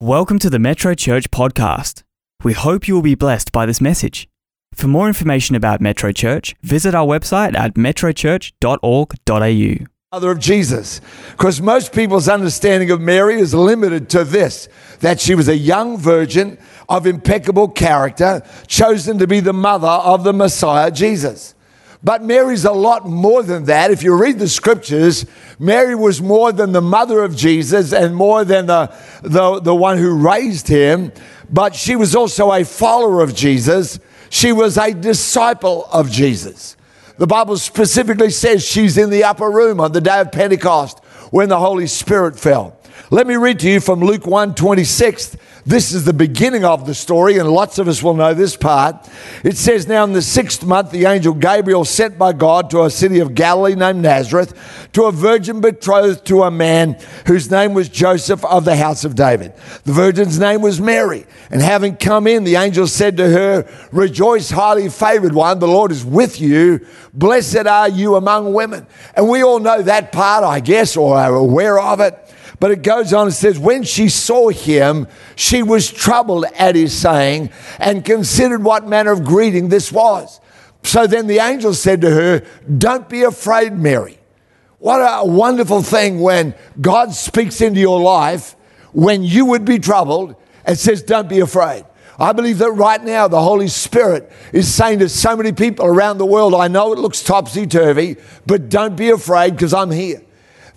Welcome to the Metro Church podcast. We hope you will be blessed by this message. For more information about Metro Church, visit our website at metrochurch.org.au. Mother of Jesus. Because most people's understanding of Mary is limited to this that she was a young virgin of impeccable character, chosen to be the mother of the Messiah, Jesus. But Mary's a lot more than that. If you read the scriptures, Mary was more than the mother of Jesus and more than the, the, the one who raised him, but she was also a follower of Jesus. She was a disciple of Jesus. The Bible specifically says she's in the upper room on the day of Pentecost when the Holy Spirit fell. Let me read to you from Luke 1 26. This is the beginning of the story, and lots of us will know this part. It says, Now in the sixth month, the angel Gabriel sent by God to a city of Galilee named Nazareth to a virgin betrothed to a man whose name was Joseph of the house of David. The virgin's name was Mary. And having come in, the angel said to her, Rejoice, highly favored one, the Lord is with you. Blessed are you among women. And we all know that part, I guess, or are aware of it. But it goes on and says, When she saw him, she was troubled at his saying and considered what manner of greeting this was. So then the angel said to her, Don't be afraid, Mary. What a wonderful thing when God speaks into your life when you would be troubled and says, Don't be afraid. I believe that right now the Holy Spirit is saying to so many people around the world, I know it looks topsy turvy, but don't be afraid because I'm here.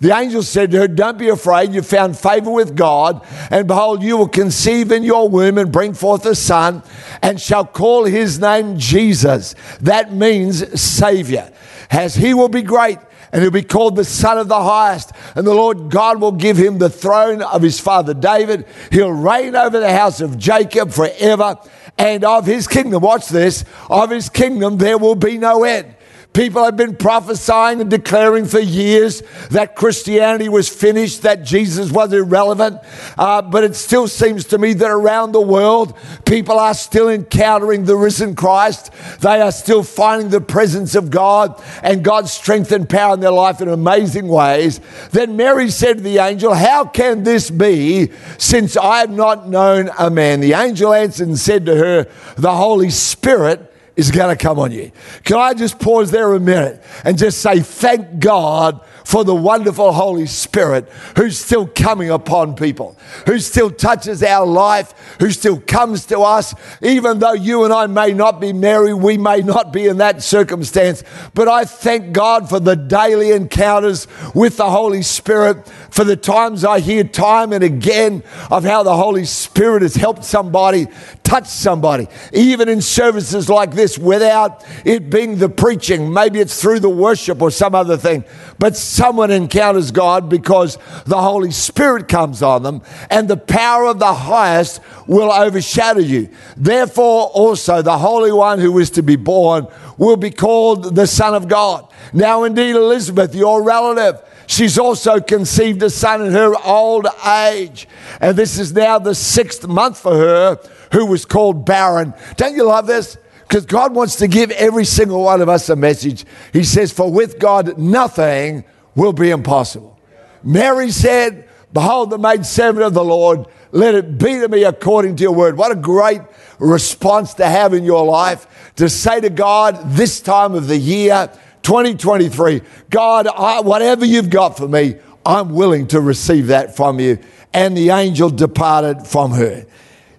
The angel said to her, Don't be afraid, you found favor with God, and behold, you will conceive in your womb and bring forth a son, and shall call his name Jesus. That means Savior. As he will be great, and he'll be called the Son of the Highest. And the Lord God will give him the throne of his father David. He'll reign over the house of Jacob forever, and of his kingdom, watch this, of his kingdom there will be no end. People have been prophesying and declaring for years that Christianity was finished, that Jesus was irrelevant. Uh, but it still seems to me that around the world, people are still encountering the risen Christ. They are still finding the presence of God and God's strength and power in their life in amazing ways. Then Mary said to the angel, How can this be since I have not known a man? The angel answered and said to her, The Holy Spirit is going to come on you. Can I just pause there a minute and just say thank God for the wonderful Holy Spirit who's still coming upon people, who still touches our life, who still comes to us, even though you and I may not be married, we may not be in that circumstance. But I thank God for the daily encounters with the Holy Spirit, for the times I hear time and again of how the Holy Spirit has helped somebody, touch somebody, even in services like this without it being the preaching. Maybe it's through the worship or some other thing. But someone encounters God because the Holy Spirit comes on them and the power of the highest will overshadow you. Therefore, also the Holy One who is to be born will be called the Son of God. Now, indeed, Elizabeth, your relative, She's also conceived a son in her old age. And this is now the sixth month for her, who was called barren. Don't you love this? Because God wants to give every single one of us a message. He says, For with God, nothing will be impossible. Mary said, Behold, the maid servant of the Lord, let it be to me according to your word. What a great response to have in your life to say to God this time of the year, 2023, God, I, whatever you've got for me, I'm willing to receive that from you. And the angel departed from her.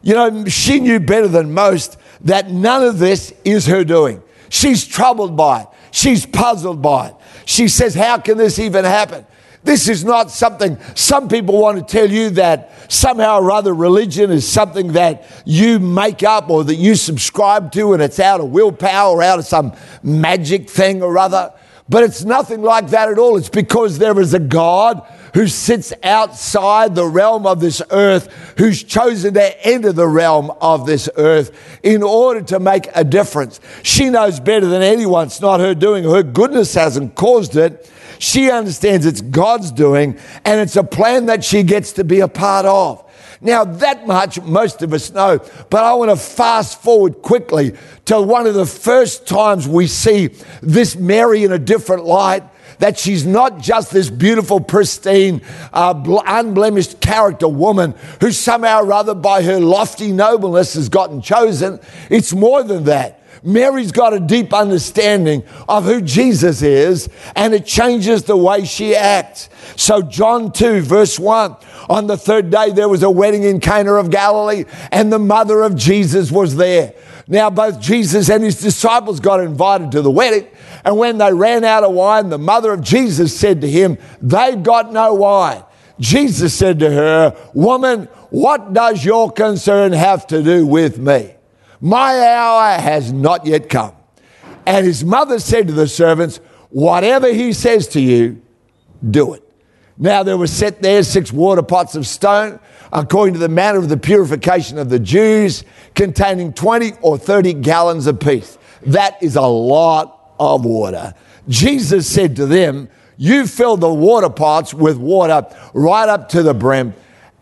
You know, she knew better than most that none of this is her doing. She's troubled by it. She's puzzled by it. She says, How can this even happen? This is not something, some people want to tell you that somehow or other religion is something that you make up or that you subscribe to and it's out of willpower or out of some magic thing or other. But it's nothing like that at all. It's because there is a God who sits outside the realm of this earth, who's chosen to enter the realm of this earth in order to make a difference. She knows better than anyone. It's not her doing. Her goodness hasn't caused it. She understands it's God's doing and it's a plan that she gets to be a part of. Now, that much most of us know, but I want to fast forward quickly to one of the first times we see this Mary in a different light. that she's not just this beautiful, pristine, uh, unblemished character woman who somehow or other, by her lofty nobleness, has gotten chosen. It's more than that. Mary's got a deep understanding of who Jesus is, and it changes the way she acts. So, John 2, verse 1 on the third day, there was a wedding in Cana of Galilee, and the mother of Jesus was there. Now, both Jesus and his disciples got invited to the wedding, and when they ran out of wine, the mother of Jesus said to him, They've got no wine. Jesus said to her, Woman, what does your concern have to do with me? My hour has not yet come. And his mother said to the servants, Whatever he says to you, do it. Now there were set there six water pots of stone, according to the manner of the purification of the Jews, containing 20 or 30 gallons apiece. That is a lot of water. Jesus said to them, You fill the water pots with water right up to the brim.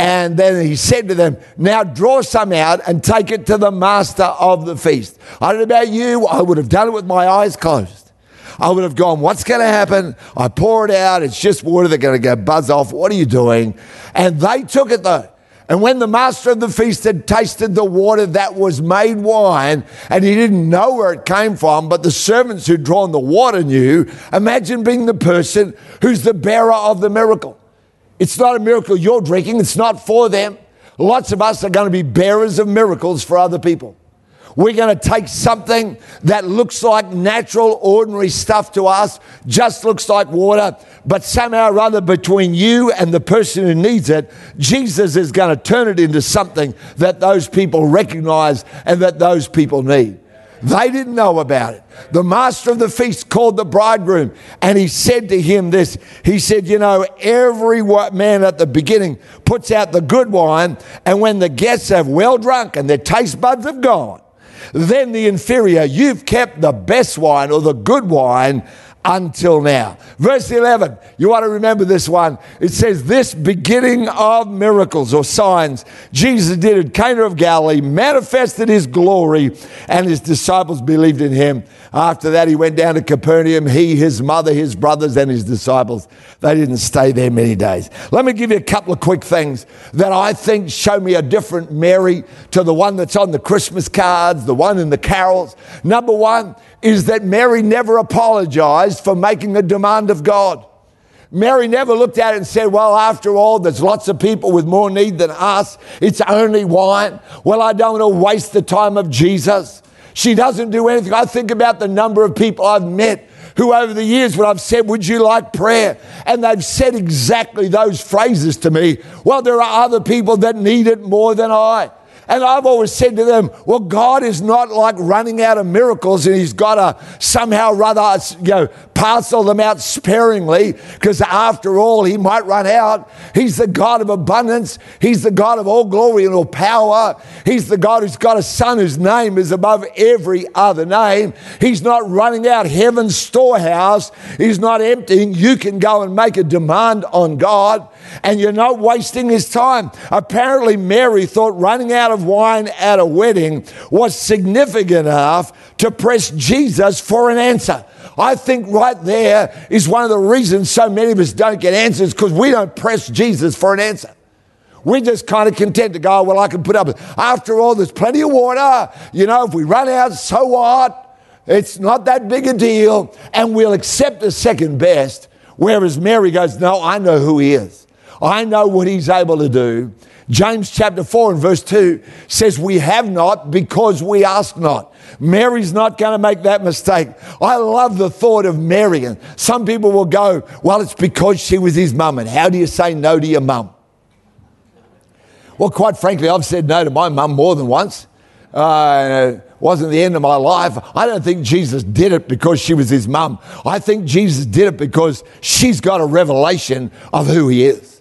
And then he said to them, Now draw some out and take it to the master of the feast. I don't know about you, I would have done it with my eyes closed. I would have gone, What's going to happen? I pour it out. It's just water. They're going to go buzz off. What are you doing? And they took it though. And when the master of the feast had tasted the water that was made wine, and he didn't know where it came from, but the servants who'd drawn the water knew, imagine being the person who's the bearer of the miracle. It's not a miracle you're drinking, it's not for them. Lots of us are going to be bearers of miracles for other people. We're going to take something that looks like natural, ordinary stuff to us, just looks like water, but somehow or other between you and the person who needs it, Jesus is going to turn it into something that those people recognize and that those people need. They didn't know about it. The master of the feast called the bridegroom and he said to him this He said, You know, every man at the beginning puts out the good wine, and when the guests have well drunk and their taste buds have gone, then the inferior, you've kept the best wine or the good wine until now. Verse 11, you want to remember this one. It says, This beginning of miracles or signs Jesus did at Cana of Galilee manifested his glory, and his disciples believed in him. After that, he went down to Capernaum, he, his mother, his brothers, and his disciples. They didn't stay there many days. Let me give you a couple of quick things that I think show me a different Mary to the one that's on the Christmas cards, the one in the carols. Number one, is that Mary never apologized for making a demand of God. Mary never looked at it and said, Well, after all, there's lots of people with more need than us. It's only wine. Well, I don't want to waste the time of Jesus. She doesn't do anything. I think about the number of people I've met who, over the years, when I've said, Would you like prayer? And they've said exactly those phrases to me. Well, there are other people that need it more than I. And I've always said to them, well, God is not like running out of miracles and he's got to somehow rather, you know, parcel them out sparingly because after all, he might run out. He's the God of abundance. He's the God of all glory and all power. He's the God who's got a son whose name is above every other name. He's not running out heaven's storehouse. He's not emptying. You can go and make a demand on God and you're not wasting his time. Apparently, Mary thought running out of wine at a wedding was significant enough to press Jesus for an answer. I think right there is one of the reasons so many of us don't get answers because we don't press Jesus for an answer. We're just kind of content to go, oh, well, I can put up with After all, there's plenty of water. You know, if we run out, so what? It's not that big a deal. And we'll accept the second best. Whereas Mary goes, no, I know who he is. I know what he's able to do. James chapter 4 and verse 2 says, We have not because we ask not. Mary's not going to make that mistake. I love the thought of Mary. And some people will go, Well, it's because she was his mum. And how do you say no to your mum? Well, quite frankly, I've said no to my mum more than once. Uh, it wasn't the end of my life. I don't think Jesus did it because she was his mum. I think Jesus did it because she's got a revelation of who he is.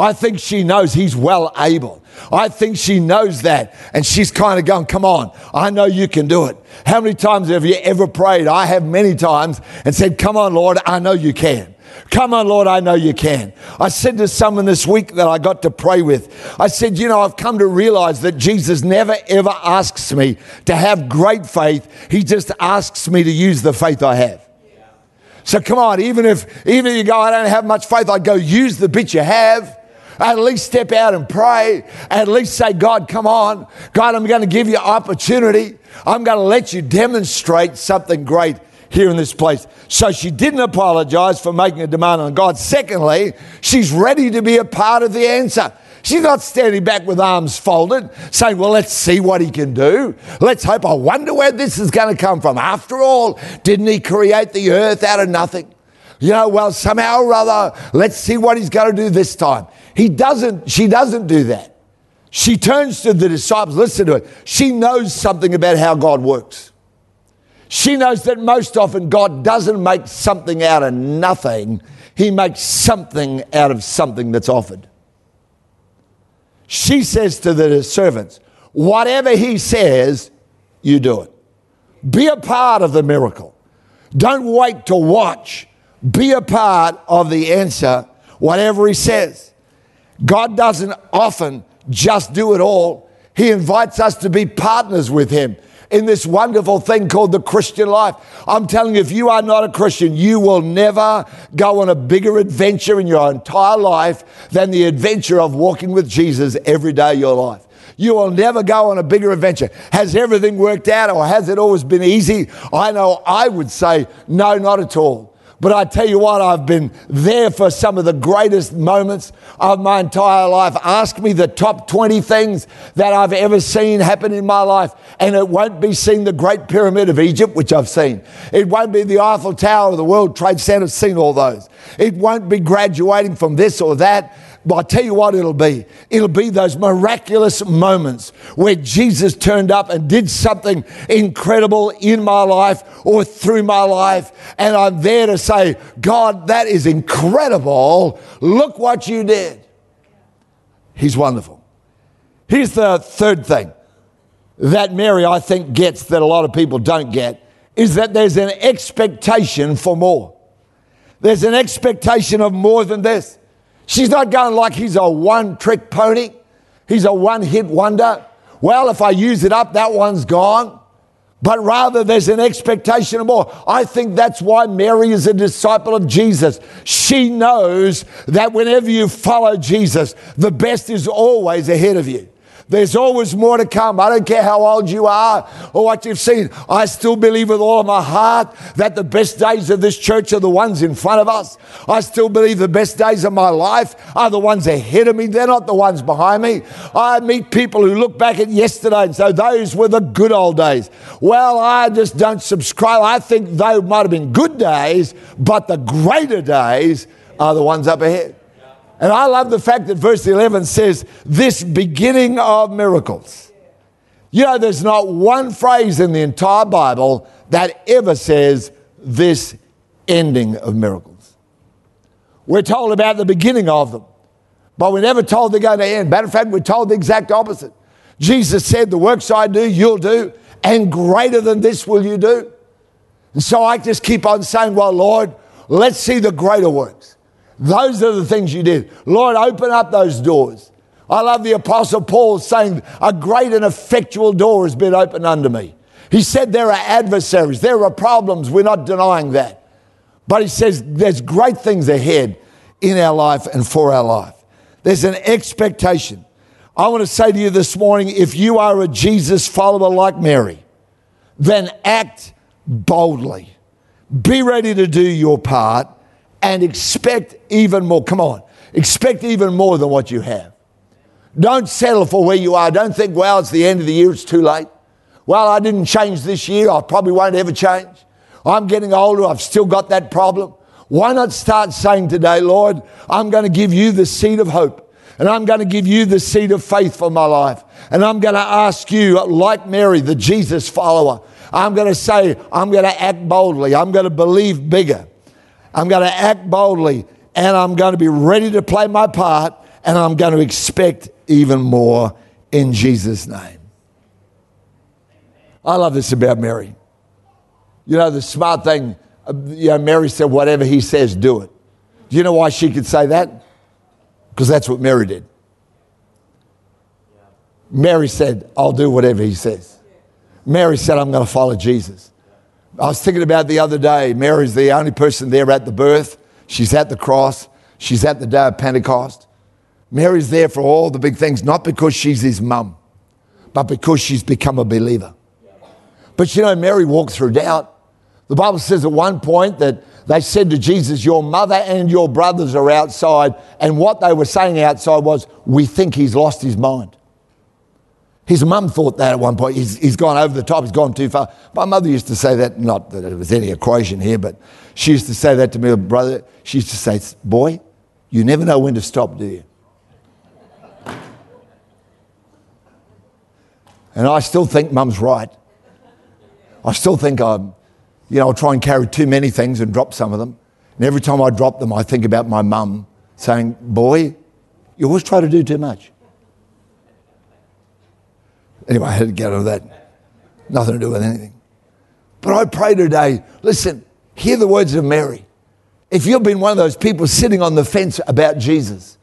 I think she knows he's well able. I think she knows that. And she's kind of going, Come on, I know you can do it. How many times have you ever prayed? I have many times and said, Come on, Lord, I know you can. Come on, Lord, I know you can. I said to someone this week that I got to pray with, I said, You know, I've come to realize that Jesus never ever asks me to have great faith. He just asks me to use the faith I have. So come on, even if even if you go, I don't have much faith, I'd go use the bit you have. At least step out and pray. At least say, God, come on. God, I'm going to give you opportunity. I'm going to let you demonstrate something great here in this place. So she didn't apologize for making a demand on God. Secondly, she's ready to be a part of the answer. She's not standing back with arms folded, saying, Well, let's see what he can do. Let's hope. I wonder where this is going to come from. After all, didn't he create the earth out of nothing? You know, well, somehow or other, let's see what he's going to do this time. He doesn't, she doesn't do that. She turns to the disciples, listen to it. She knows something about how God works. She knows that most often God doesn't make something out of nothing, He makes something out of something that's offered. She says to the servants, Whatever he says, you do it. Be a part of the miracle. Don't wait to watch. Be a part of the answer, whatever he says. God doesn't often just do it all, he invites us to be partners with him in this wonderful thing called the Christian life. I'm telling you, if you are not a Christian, you will never go on a bigger adventure in your entire life than the adventure of walking with Jesus every day of your life. You will never go on a bigger adventure. Has everything worked out or has it always been easy? I know I would say no, not at all. But I tell you what, I've been there for some of the greatest moments of my entire life. Ask me the top 20 things that I've ever seen happen in my life, and it won't be seeing the Great Pyramid of Egypt, which I've seen. It won't be the Eiffel Tower or the World Trade Center, seen all those. It won't be graduating from this or that. But I'll tell you what it'll be. It'll be those miraculous moments where Jesus turned up and did something incredible in my life or through my life. And I'm there to say, God, that is incredible. Look what you did. He's wonderful. Here's the third thing that Mary, I think, gets that a lot of people don't get is that there's an expectation for more. There's an expectation of more than this. She's not going like he's a one trick pony, he's a one hit wonder. Well, if I use it up, that one's gone. But rather, there's an expectation of more. I think that's why Mary is a disciple of Jesus. She knows that whenever you follow Jesus, the best is always ahead of you. There's always more to come. I don't care how old you are or what you've seen. I still believe with all my heart that the best days of this church are the ones in front of us. I still believe the best days of my life are the ones ahead of me. They're not the ones behind me. I meet people who look back at yesterday and say, those were the good old days. Well, I just don't subscribe. I think they might have been good days, but the greater days are the ones up ahead. And I love the fact that verse 11 says, This beginning of miracles. You know, there's not one phrase in the entire Bible that ever says this ending of miracles. We're told about the beginning of them, but we're never told they're going to end. Matter of fact, we're told the exact opposite. Jesus said, The works I do, you'll do, and greater than this will you do. And so I just keep on saying, Well, Lord, let's see the greater works. Those are the things you did. Lord, open up those doors. I love the Apostle Paul saying, A great and effectual door has been opened unto me. He said there are adversaries, there are problems. We're not denying that. But he says there's great things ahead in our life and for our life. There's an expectation. I want to say to you this morning if you are a Jesus follower like Mary, then act boldly. Be ready to do your part and expect even more. Come on, expect even more than what you have. Don't settle for where you are. Don't think, well, it's the end of the year, it's too late. Well, I didn't change this year, I probably won't ever change. I'm getting older, I've still got that problem. Why not start saying today, Lord, I'm going to give you the seed of hope. And I'm going to give you the seed of faith for my life. And I'm going to ask you, like Mary, the Jesus follower, I'm going to say, I'm going to act boldly. I'm going to believe bigger. I'm going to act boldly and I'm going to be ready to play my part and I'm going to expect even more in Jesus' name. I love this about Mary. You know, the smart thing, uh, you know, Mary said, whatever he says, do it. Do you know why she could say that? Because that's what Mary did. Mary said, I'll do whatever he says. Mary said, I'm going to follow Jesus. I was thinking about the other day. Mary's the only person there at the birth. She's at the cross. She's at the day of Pentecost. Mary's there for all the big things, not because she's his mum, but because she's become a believer. But you know, Mary walked through doubt. The Bible says at one point that they said to Jesus, Your mother and your brothers are outside. And what they were saying outside was, We think he's lost his mind. His mum thought that at one point. He's, he's gone over the top, he's gone too far. My mother used to say that, not that it was any equation here, but she used to say that to me, brother. She used to say, Boy, you never know when to stop, do you? And I still think mum's right. I still think I'm, you know, I'll try and carry too many things and drop some of them. And every time I drop them, I think about my mum saying, Boy, you always try to do too much. Anyway, I had to get over that. Nothing to do with anything. But I pray today, listen, hear the words of Mary. If you've been one of those people sitting on the fence about Jesus,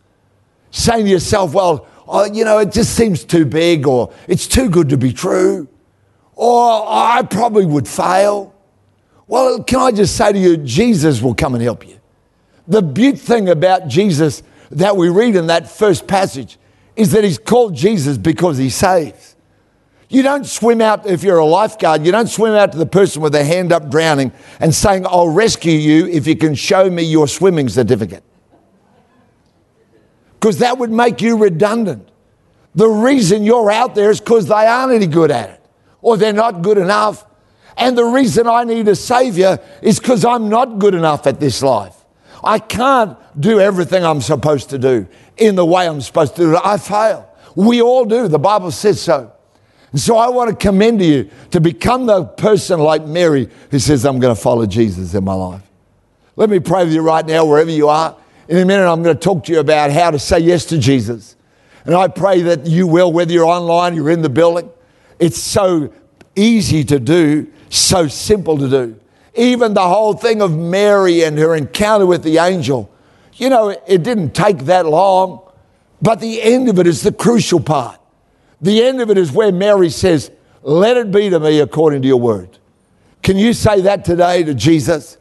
saying to yourself, well, oh, you know, it just seems too big, or it's too good to be true, or I probably would fail. Well, can I just say to you, Jesus will come and help you. The beaut thing about Jesus that we read in that first passage is that he's called Jesus because he saves. You don't swim out, if you're a lifeguard, you don't swim out to the person with their hand up drowning and saying, I'll rescue you if you can show me your swimming certificate. Because that would make you redundant. The reason you're out there is because they aren't any good at it or they're not good enough. And the reason I need a Savior is because I'm not good enough at this life. I can't do everything I'm supposed to do in the way I'm supposed to do it. I fail. We all do. The Bible says so. And so I want to commend to you to become the person like Mary who says, I'm going to follow Jesus in my life. Let me pray with you right now, wherever you are. In a minute, I'm going to talk to you about how to say yes to Jesus. And I pray that you will, whether you're online, you're in the building. It's so easy to do, so simple to do. Even the whole thing of Mary and her encounter with the angel, you know, it didn't take that long, but the end of it is the crucial part. The end of it is where Mary says, Let it be to me according to your word. Can you say that today to Jesus?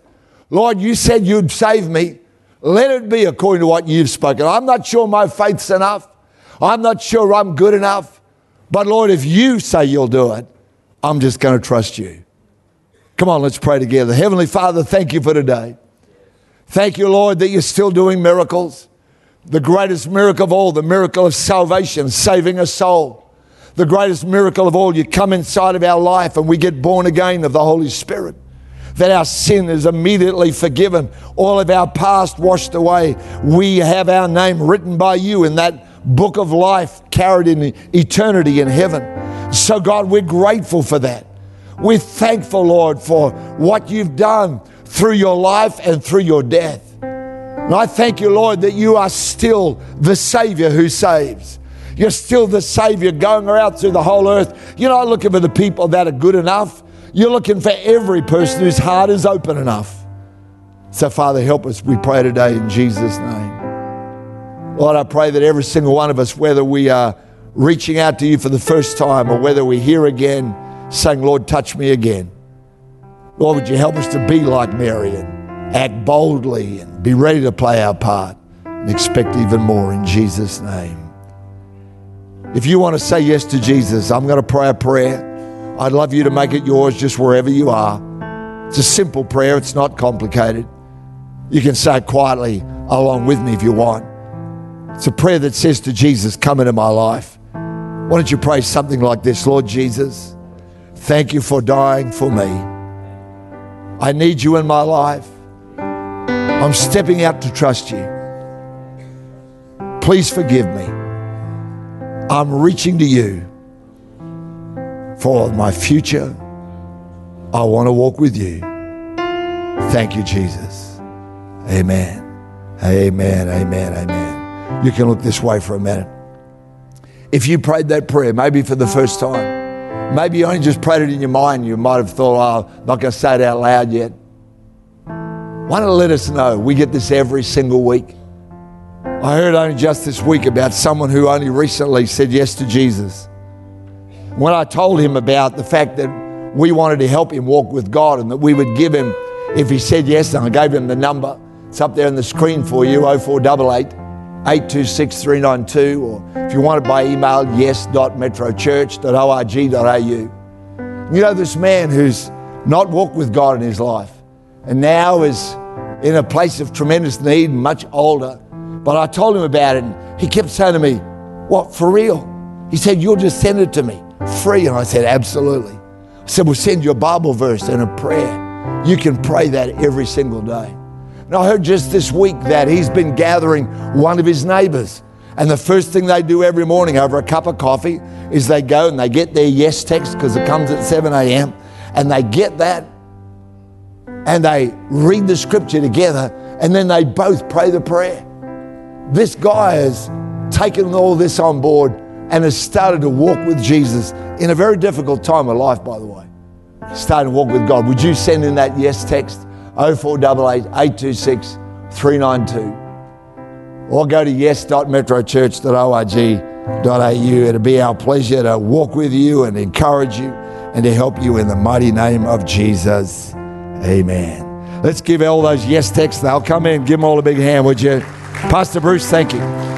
Lord, you said you'd save me. Let it be according to what you've spoken. I'm not sure my faith's enough. I'm not sure I'm good enough. But Lord, if you say you'll do it, I'm just going to trust you. Come on, let's pray together. Heavenly Father, thank you for today. Thank you, Lord, that you're still doing miracles. The greatest miracle of all, the miracle of salvation, saving a soul the greatest miracle of all. You come inside of our life and we get born again of the Holy Spirit. That our sin is immediately forgiven, all of our past washed away. We have our name written by you in that book of life carried in eternity in heaven. So, God, we're grateful for that. We're thankful, Lord, for what you've done through your life and through your death. And I thank you, Lord, that you are still the Savior who saves. You're still the Savior going around through the whole earth. You're not looking for the people that are good enough. You're looking for every person whose heart is open enough. So, Father, help us, we pray today in Jesus' name. Lord, I pray that every single one of us, whether we are reaching out to you for the first time or whether we're here again saying, Lord, touch me again. Lord, would you help us to be like Mary and act boldly and be ready to play our part and expect even more in Jesus' name. If you want to say yes to Jesus, I'm going to pray a prayer. I'd love you to make it yours just wherever you are. It's a simple prayer, it's not complicated. You can say it quietly along with me if you want. It's a prayer that says to Jesus, Come into my life. Why don't you pray something like this Lord Jesus, thank you for dying for me. I need you in my life. I'm stepping out to trust you. Please forgive me. I'm reaching to you for my future. I want to walk with you. Thank you, Jesus. Amen. Amen. Amen. Amen. You can look this way for a minute. If you prayed that prayer, maybe for the first time, maybe you only just prayed it in your mind, you might have thought, oh, I'm not going to say it out loud yet. Why don't let us know? We get this every single week. I heard only just this week about someone who only recently said yes to Jesus. When I told him about the fact that we wanted to help him walk with God and that we would give him, if he said yes, and I gave him the number. It's up there on the screen for you 0488 826 392, or if you want it by email, yes.metrochurch.org.au. You know, this man who's not walked with God in his life and now is in a place of tremendous need, much older. But I told him about it, and he kept saying to me, What, for real? He said, You'll just send it to me free. And I said, Absolutely. I said, We'll send you a Bible verse and a prayer. You can pray that every single day. And I heard just this week that he's been gathering one of his neighbors. And the first thing they do every morning over a cup of coffee is they go and they get their yes text because it comes at 7 a.m. And they get that and they read the scripture together and then they both pray the prayer. This guy has taken all this on board and has started to walk with Jesus in a very difficult time of life, by the way. Starting to walk with God. Would you send in that yes text 0488 826 392? Or go to yes.metrochurch.org.au. It'll be our pleasure to walk with you and encourage you and to help you in the mighty name of Jesus. Amen. Let's give all those yes texts. They'll come in. Give them all a big hand, would you? Pastor Bruce, thank you.